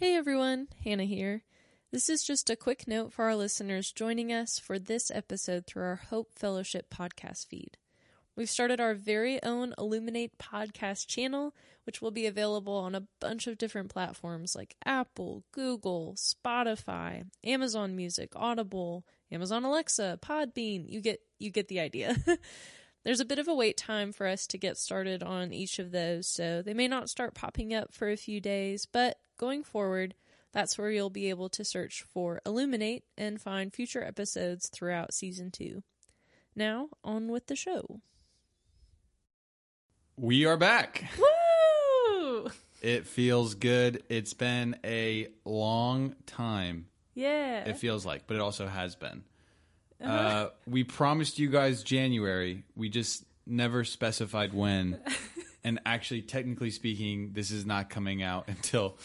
Hey everyone, Hannah here. This is just a quick note for our listeners joining us for this episode through our Hope Fellowship podcast feed. We've started our very own Illuminate podcast channel, which will be available on a bunch of different platforms like Apple, Google, Spotify, Amazon Music, Audible, Amazon Alexa, Podbean. You get you get the idea. There's a bit of a wait time for us to get started on each of those, so they may not start popping up for a few days, but going forward, that's where you'll be able to search for Illuminate and find future episodes throughout season 2. Now, on with the show. We are back. Woo! It feels good. It's been a long time, Yeah. it feels like, but it also has been. Uh, we promised you guys January. We just never specified when. and actually, technically speaking, this is not coming out until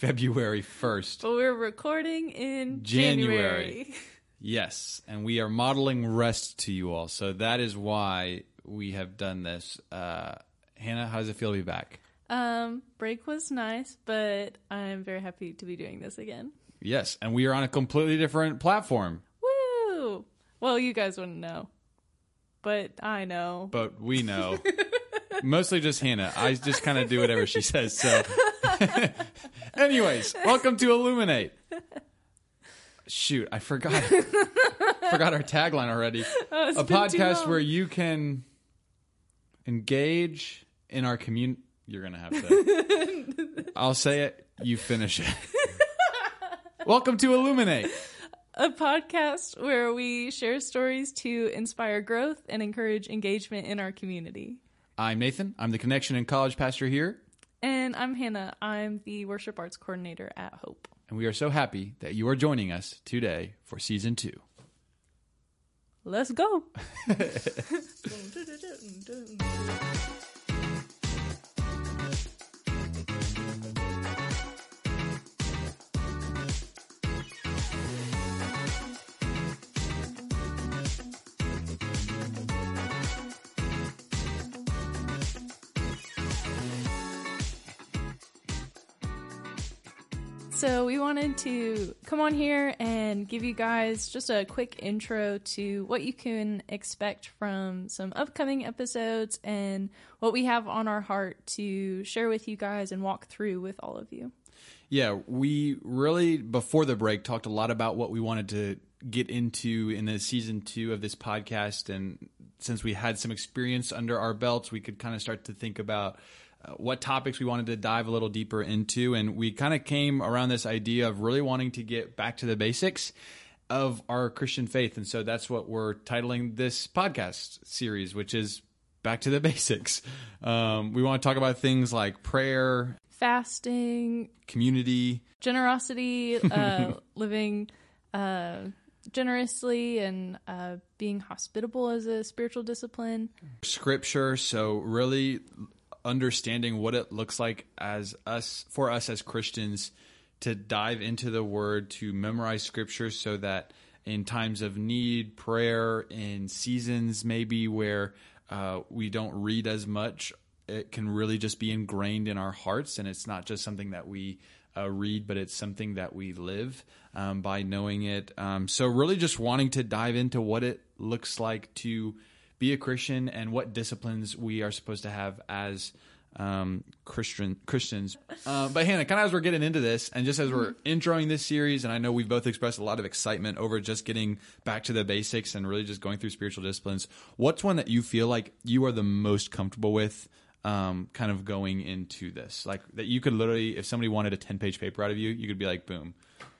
February 1st. but we're recording in January. January. Yes, and we are modeling rest to you all. So that is why we have done this. Uh, Hannah, how does it feel to be back? Um, break was nice, but I'm very happy to be doing this again. Yes, and we are on a completely different platform. Woo! Well, you guys wouldn't know, but I know. but we know. Mostly just Hannah. I just kind of do whatever she says. So, anyways, welcome to Illuminate. Shoot, I forgot. forgot our tagline already. Oh, A podcast where you can engage in our community. You're gonna have to. I'll say it. You finish it. welcome to Illuminate. a podcast where we share stories to inspire growth and encourage engagement in our community. I'm Nathan. I'm the connection and college pastor here. And I'm Hannah. I'm the worship arts coordinator at Hope. and we are so happy that you are joining us today for season two. Let's go. So, we wanted to come on here and give you guys just a quick intro to what you can expect from some upcoming episodes and what we have on our heart to share with you guys and walk through with all of you. Yeah, we really before the break talked a lot about what we wanted to get into in the season two of this podcast, and since we had some experience under our belts, we could kind of start to think about what topics we wanted to dive a little deeper into, and we kind of came around this idea of really wanting to get back to the basics of our Christian faith, and so that's what we're titling this podcast series, which is back to the basics. Um, we want to talk about things like prayer, Fasting, community, generosity, uh, living uh, generously, and uh, being hospitable as a spiritual discipline. scripture so really understanding what it looks like as us for us as christians to dive into the word to memorize scripture so that in times of need prayer in seasons maybe where uh, we don't read as much it can really just be ingrained in our hearts. And it's not just something that we uh, read but it's something that we live um, by knowing it. Um, so really just wanting to dive into what it looks like to be a Christian and what disciplines we are supposed to have as um, Christian Christians. Uh, but Hannah, kind of as we're getting into this, and just as we're introing this series, and I know we've both expressed a lot of excitement over just getting back to the basics and really just going through spiritual disciplines. What's one that you feel like you are the most comfortable with? Um, kind of going into this, like that you could literally, if somebody wanted a ten-page paper out of you, you could be like, "Boom,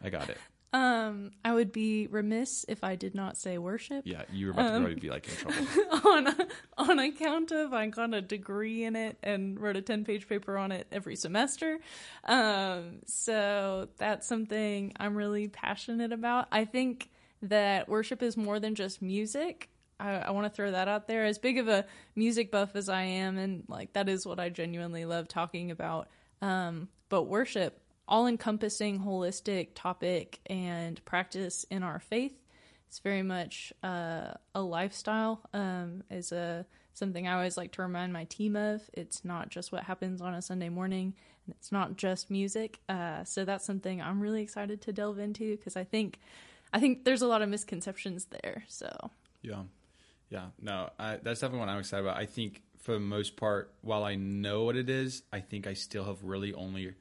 I got it." Um, I would be remiss if I did not say worship. Yeah, you were about to already be like in trouble. on on account of I got a degree in it and wrote a ten page paper on it every semester. Um, so that's something I'm really passionate about. I think that worship is more than just music. I, I want to throw that out there. As big of a music buff as I am, and like that is what I genuinely love talking about. Um, but worship, all encompassing, holistic topic and practice in our faith. It's very much uh, a lifestyle. Um, as a something I always like to remind my team of. It's not just what happens on a Sunday morning, and it's not just music. Uh, so that's something I'm really excited to delve into because I think, I think there's a lot of misconceptions there. So yeah, yeah, no, I, that's definitely what I'm excited about. I think for the most part, while I know what it is, I think I still have really only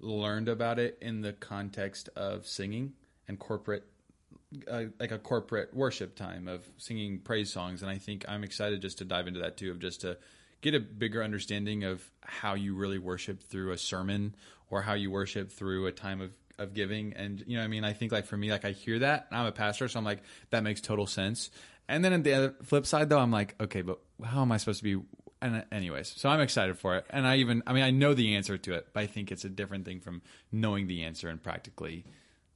learned about it in the context of singing and corporate uh, like a corporate worship time of singing praise songs. And i think i'm excited just to dive into that too of just to get a bigger understanding of how you really worship through a sermon or how you worship through a time of of giving. And you know i mean i think like for me like i hear that i'm a pastor so i'm like that makes total sense. And then on the flip side though i'm like okay but how am i supposed to be and anyways so i'm excited for it and i even i mean i know the answer to it but i think it's a different thing from knowing the answer and practically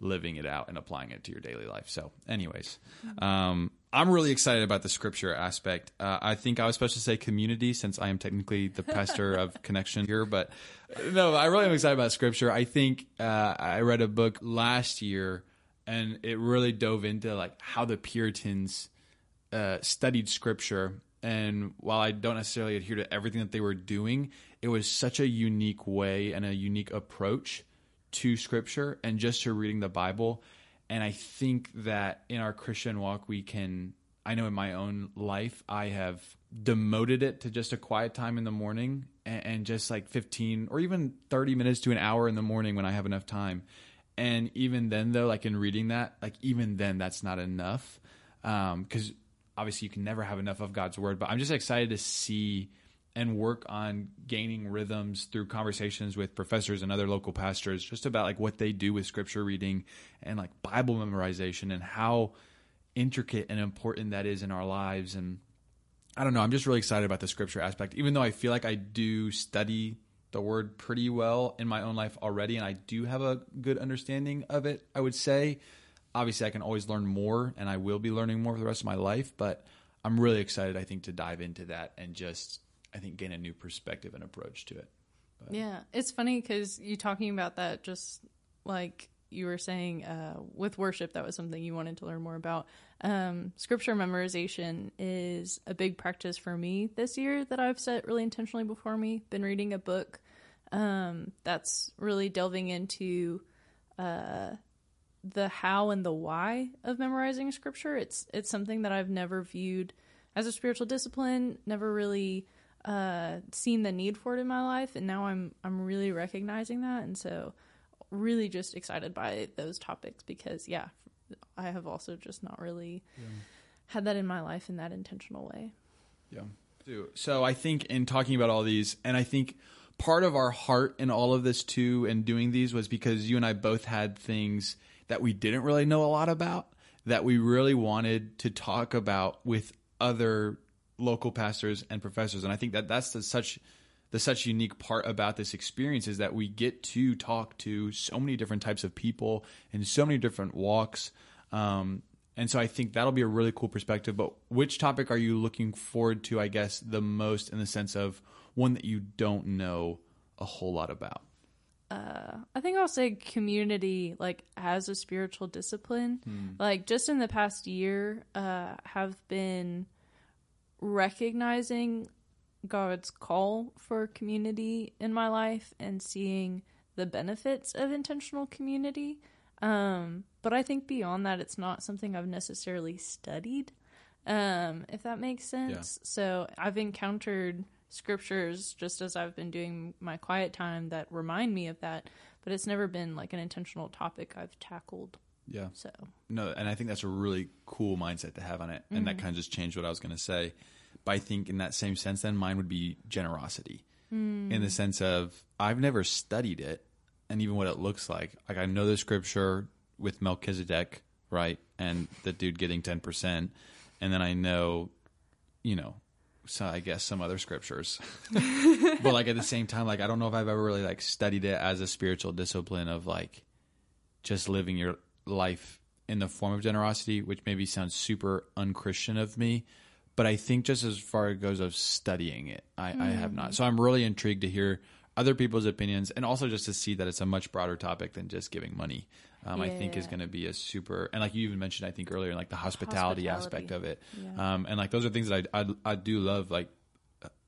living it out and applying it to your daily life. So, anyways, um, I'm really excited about the scripture aspect. Uh, I think I was supposed to say community since I am technically the pastor of Connection here, but no, I really am excited about scripture. I think uh, I read a book last year and it really dove into like how the Puritans uh, studied scripture. And while I don't necessarily adhere to everything that they were doing, it was such a unique way and a unique approach to scripture and just to reading the Bible. And I think that in our Christian walk, we can, I know in my own life, I have demoted it to just a quiet time in the morning and, just like 15 or even 30 minutes to an hour in the morning when I have enough time. And even then, though, like in reading that, like even then, that's not enough. Because um, obviously, you can never have enough of God's word. But I'm just excited to see and work on gaining rhythms through conversations with professors and other local pastors just about like what they do with scripture reading and like bible memorization and how intricate and important that is in our lives and i don't know i'm just really excited about the scripture aspect even though i feel like i do study the word pretty well in my own life already and i do have a good understanding of it i would say obviously i can always learn more and i will be learning more for the rest of my life but i'm really excited i think to dive into that and just I think gain a new perspective and approach to it. But. Yeah, it's funny because you talking about that just like you were saying uh, with worship, that was something you wanted to learn more about. Um, scripture memorization is a big practice for me this year that I've set really intentionally before me. Been reading a book um, that's really delving into uh, the how and the why of memorizing scripture. It's it's something that I've never viewed as a spiritual discipline. Never really uh, seen the need for it in my life, and now I'm I'm really recognizing that, and so really just excited by those topics because yeah, I have also just not really yeah. had that in my life in that intentional way. Yeah. So I think in talking about all these, and I think part of our heart in all of this too, and doing these was because you and I both had things that we didn't really know a lot about that we really wanted to talk about with other local pastors and professors. And I think that that's the such the such unique part about this experience is that we get to talk to so many different types of people in so many different walks. Um, and so I think that'll be a really cool perspective. But which topic are you looking forward to, I guess, the most in the sense of one that you don't know a whole lot about? Uh, I think I'll say community, like as a spiritual discipline. Hmm. Like just in the past year, uh, have been recognizing God's call for community in my life and seeing the benefits of intentional community. Um, but I think beyond that, it's not something I've necessarily studied, um, if that makes sense. Yeah. So I've encountered scriptures just as I've been doing my quiet time that remind me of that, but it's never been like an intentional topic I've tackled. Yeah. So no, and I think that's a really cool mindset to have on it, and mm-hmm. that kind of just changed what I was going to say. But I think in that same sense, then mine would be generosity, mm. in the sense of I've never studied it, and even what it looks like. Like I know the scripture with Melchizedek, right, and the dude getting ten percent, and then I know, you know, so I guess some other scriptures. but like at the same time, like I don't know if I've ever really like studied it as a spiritual discipline of like just living your life in the form of generosity, which maybe sounds super unchristian of me, but I think just as far as it goes of studying it, I, mm. I have not. So I'm really intrigued to hear other people's opinions, and also just to see that it's a much broader topic than just giving money. Um, I think is going to be a super, and like you even mentioned, I think earlier, like the hospitality, Hospitality. aspect of it, Yeah. um, and like those are things that I, I I do love, like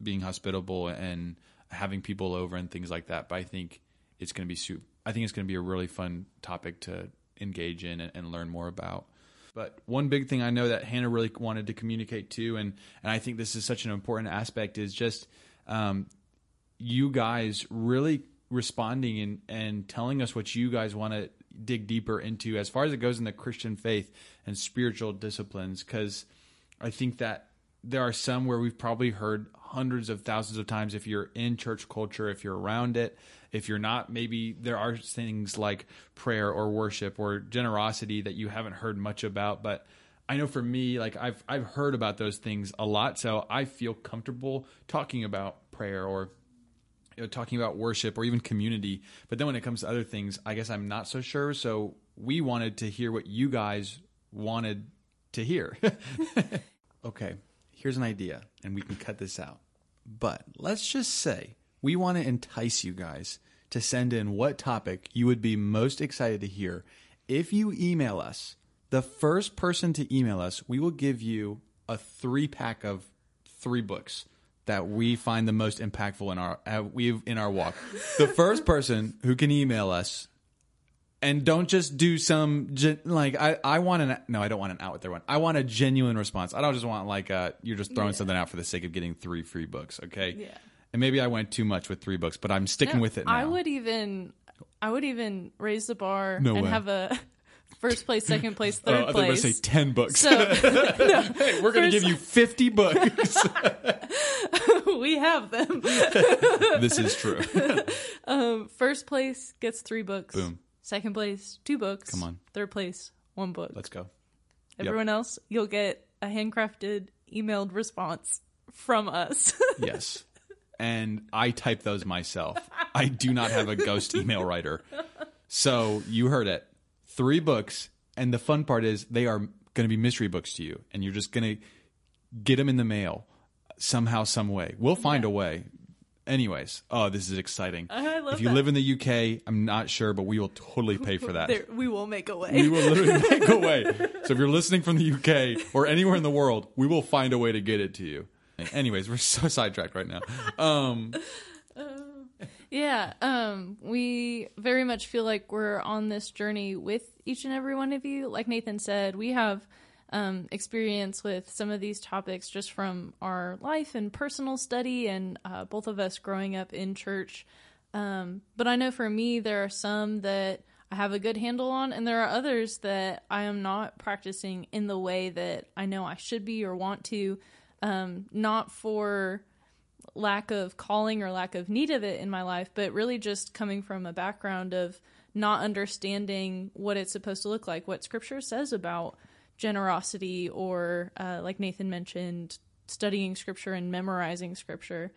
being hospitable and having people over and things like that. But I think it's going to be su- I think it's going to be a really fun topic to engage in and, and learn more about. But one big thing I know that Hannah really wanted to communicate too, and and I think this is such an important aspect, is just um, you guys really responding and and telling us what you guys want to dig deeper into as far as it goes in the Christian faith and spiritual disciplines, because I think that there are some where we've probably heard hundreds of thousands of times if you're in church culture, if you're around it. If you're not, maybe there are things like prayer or worship or generosity that you haven't heard much about. But I know for me, like I've I've heard about those things a lot, so I feel comfortable talking about prayer or you know, talking about worship or even community. But then when it comes to other things, I guess I'm not so sure. So we wanted to hear what you guys wanted to hear. okay, here's an idea, and we can cut this out. But let's just say we want to entice you guys to send in what topic you would be most excited to hear. If you email us, the first person to email us, we will give you a three pack of three books that we find the most impactful in our uh, we in our walk. The first person who can email us and don't just do some gen- like I, I want an no I don't want an out there one I want a genuine response I don't just want like uh you're just throwing Yeah. something out for the sake of getting three free books okay Yeah. and maybe I went too much with three books but I'm sticking No, with it now I would even, I would even raise the bar No and way. have a first place, second place, oh, third I thought place. gonna say ten books so hey, we're gonna give you fifty books we have them. this is true Um, first place gets three books. Boom. Second place, two books. Come on. Third place, one book. let's go Everyone else, you'll get a handcrafted emailed response from us. Yes. And I type those myself. I do not have a ghost email writer. So you heard it. Three books. And the fun part is they are going to be mystery books to you. And you're just going to get them in the mail somehow, some way. We'll find a way. Anyways, oh, this is exciting. I love if you that. live in the UK, I'm not sure, but we will totally pay for that. there, we will make a way. We will literally make a way. So if you're listening from the UK or anywhere in the world, we will find a way to get it to you. Anyways, we're so sidetracked right now. Um, Yeah, um, we very much feel like we're on this journey with each and every one of you. Like Nathan said, we have um, experience with some of these topics just from our life and personal study, and uh, both of us growing up in church. Um, but I know for me, there are some that I have a good handle on, and there are others that I am not practicing in the way that I know I should be or want to. Um, not for lack of calling or lack of need of it in my life, but really just coming from a background of not understanding what it's supposed to look like, what scripture says about generosity, or uh, like Nathan mentioned, studying scripture and memorizing scripture.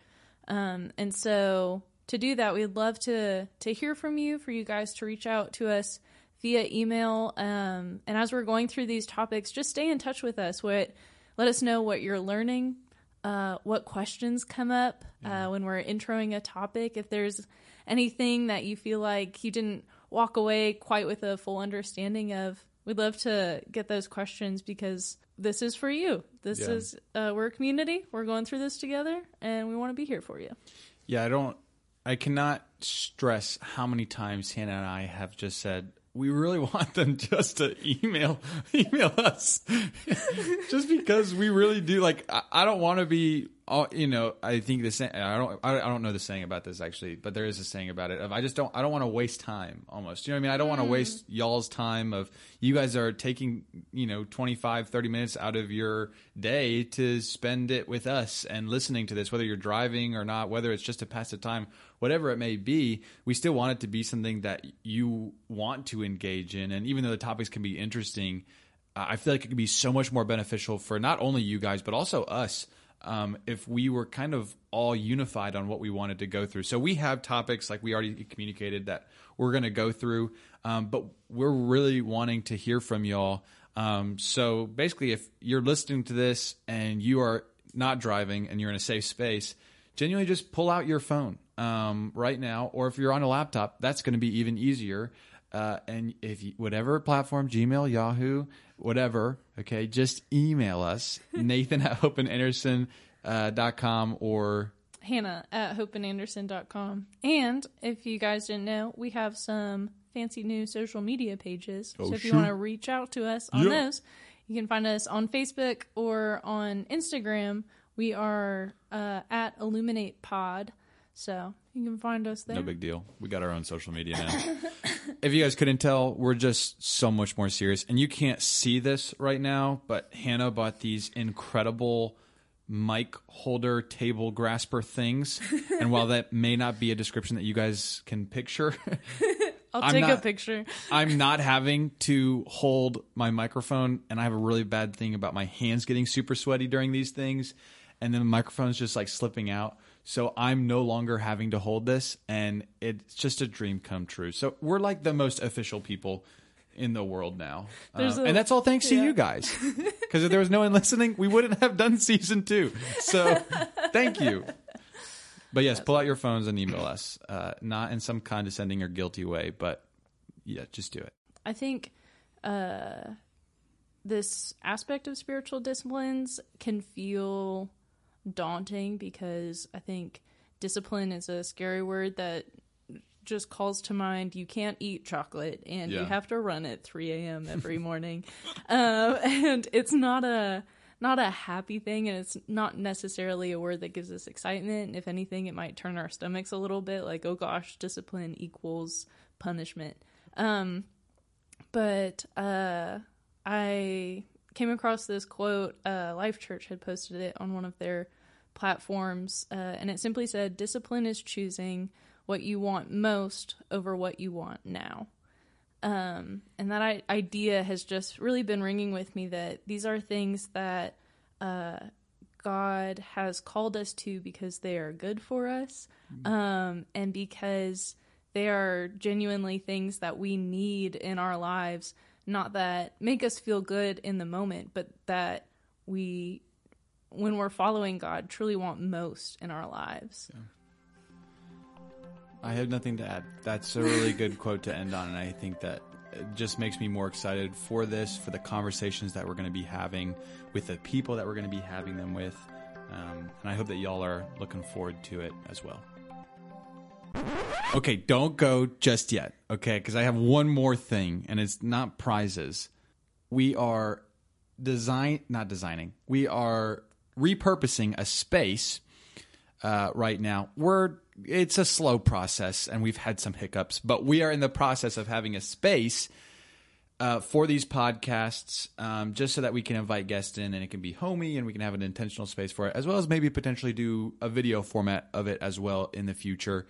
Um, and so to do that, we'd love to to hear from you, for you guys to reach out to us via email. Um, and as we're going through these topics, just stay in touch with us. What let us know what you're learning, uh, what questions come up uh, when we're introing a topic. If there's anything that you feel like you didn't walk away quite with a full understanding of, we'd love to get those questions because this is for you. This Yeah. is uh, we're a community. We're going through this together, and we want to be here for you. yeah, I don't, I cannot stress how many times Hannah and I have just said, we really want them just to email email us just because we really do like I, I don't want to be all you know I think the saying I don't I, don't know the saying about this actually but there is a saying about it of I just don't I don't want to waste time almost. You know what I mean? I don't want to mm. waste y'all's time of you guys are taking you know 25 30 minutes out of your day to spend it with us and listening to this whether you're driving or not whether it's just to pass the time whatever it may be we still want it to be something that you want to engage in. And even though the topics can be interesting I feel like it could be so much more beneficial for not only you guys but also us um, if we were kind of all unified on what we wanted to go through. So we have topics like we already communicated that we're going to go through, um, but we're really wanting to hear from y'all. Um, so basically, if you're listening to this and you are not driving and you're in a safe space, genuinely just pull out your phone um, right now, or if you're on a laptop, that's going to be even easier. Uh, and if you, whatever platform, Gmail, Yahoo, whatever, okay, just email us, Nathan at hopeandanderson.com uh, dot com or Hannah at hopeandanderson.com. And if you guys didn't know, we have some fancy new social media pages. Oh, so if you want to reach out to us on Yeah. those, you can find us on Facebook or on Instagram. We are uh, at Illuminate Pod. So you can find us there. No big deal. We got our own social media now. if you guys couldn't tell, we're just so much more serious. And you can't see this right now, but Hannah bought these incredible mic holder table grasper things. and while that may not be a description that you guys can picture, I'll I'm take a picture. I'm not having to hold my microphone, and I have a really bad thing about my hands getting super sweaty during these things, and then the microphone's just like slipping out. So I'm no longer having to hold this, and it's just a dream come true. So we're like the most official people in the world now, Uh, a- and that's all thanks to you guys. Because if there was no one listening, we wouldn't have done season two. So thank you. But yes, pull out your phones and email us. Uh, not in some condescending or guilty way, but yeah, just do it. I think uh, this aspect of spiritual disciplines can feel daunting because I think discipline is a scary word that just calls to mind you can't eat chocolate and you have to run at 3 a.m. every morning. um, and it's not a not a happy thing and it's not necessarily a word that gives us excitement. If anything, it might turn our stomachs a little bit like, oh gosh, discipline equals punishment. Um, but uh, I came across this quote. Uh, Life Church had posted it on one of their platforms, uh, and it simply said, "Discipline is choosing what you want most over what you want now." Um, and that I- idea has just really been ringing with me. That these are things that uh, God has called us to because they are good for us, um, and because they are genuinely things that we need in our lives. Not that make us feel good in the moment, but that we, when we're following God, truly want most in our lives. I have nothing to add. That's a really good quote to end on, and I think that it just makes me more excited for this, for the conversations that we're going to be having with the people that we're going to be having them with. Um, and I hope that y'all are looking forward to it as well. Okay, don't go just yet, okay? Because I have one more thing, and it's not prizes. We are design, not designing. We are repurposing a space uh, right now. We're it's a slow process, and we've had some hiccups, but we are in the process of having a space uh, for these podcasts, um, just so that we can invite guests in, and it can be homey, and we can have an intentional space for it, as well as maybe potentially do a video format of it as well in the future.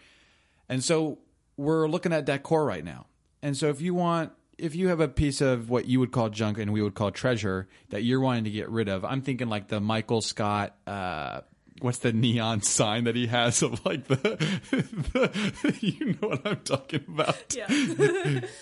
And so we're looking at decor right now. And so if you want if you have a piece of what you would call junk and we would call treasure that you're wanting to get rid of, I'm thinking like the Michael Scott uh what's the neon sign that he has of like the, the you know what I'm talking about. Yeah.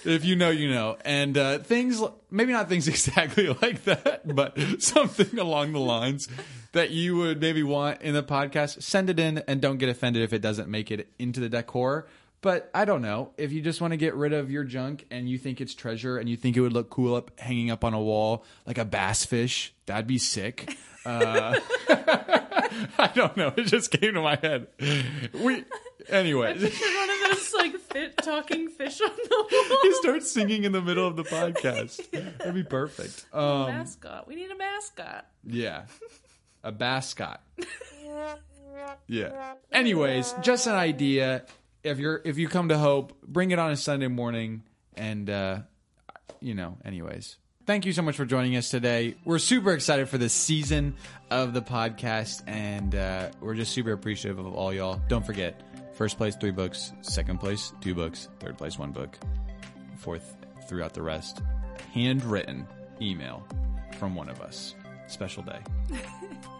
if you know, you know. And uh, things, maybe not things exactly like that, but something along the lines that you would maybe want in the podcast. Send it in and don't get offended if it doesn't make it into the decor. But I don't know. If you just want to get rid of your junk and you think it's treasure and you think it would look cool up hanging up on a wall like a bass fish, that'd be sick. Uh, I don't know. It just came to my head. We anyway. One of those like fit talking fish on the wall. he starts singing in the middle of the podcast. That'd be perfect. Um, mascot. We need a mascot. yeah, a mascot. Yeah. Anyways, just an idea. If you're if you come to Hope, bring it on a Sunday morning, and uh, you know. Anyways, thank you so much for joining us today. We're super excited for the season of the podcast, and uh, we're just super appreciative of all y'all. Don't forget, first place three books, second place two books, third place one book, fourth throughout the rest. Handwritten email from one of us. Special day.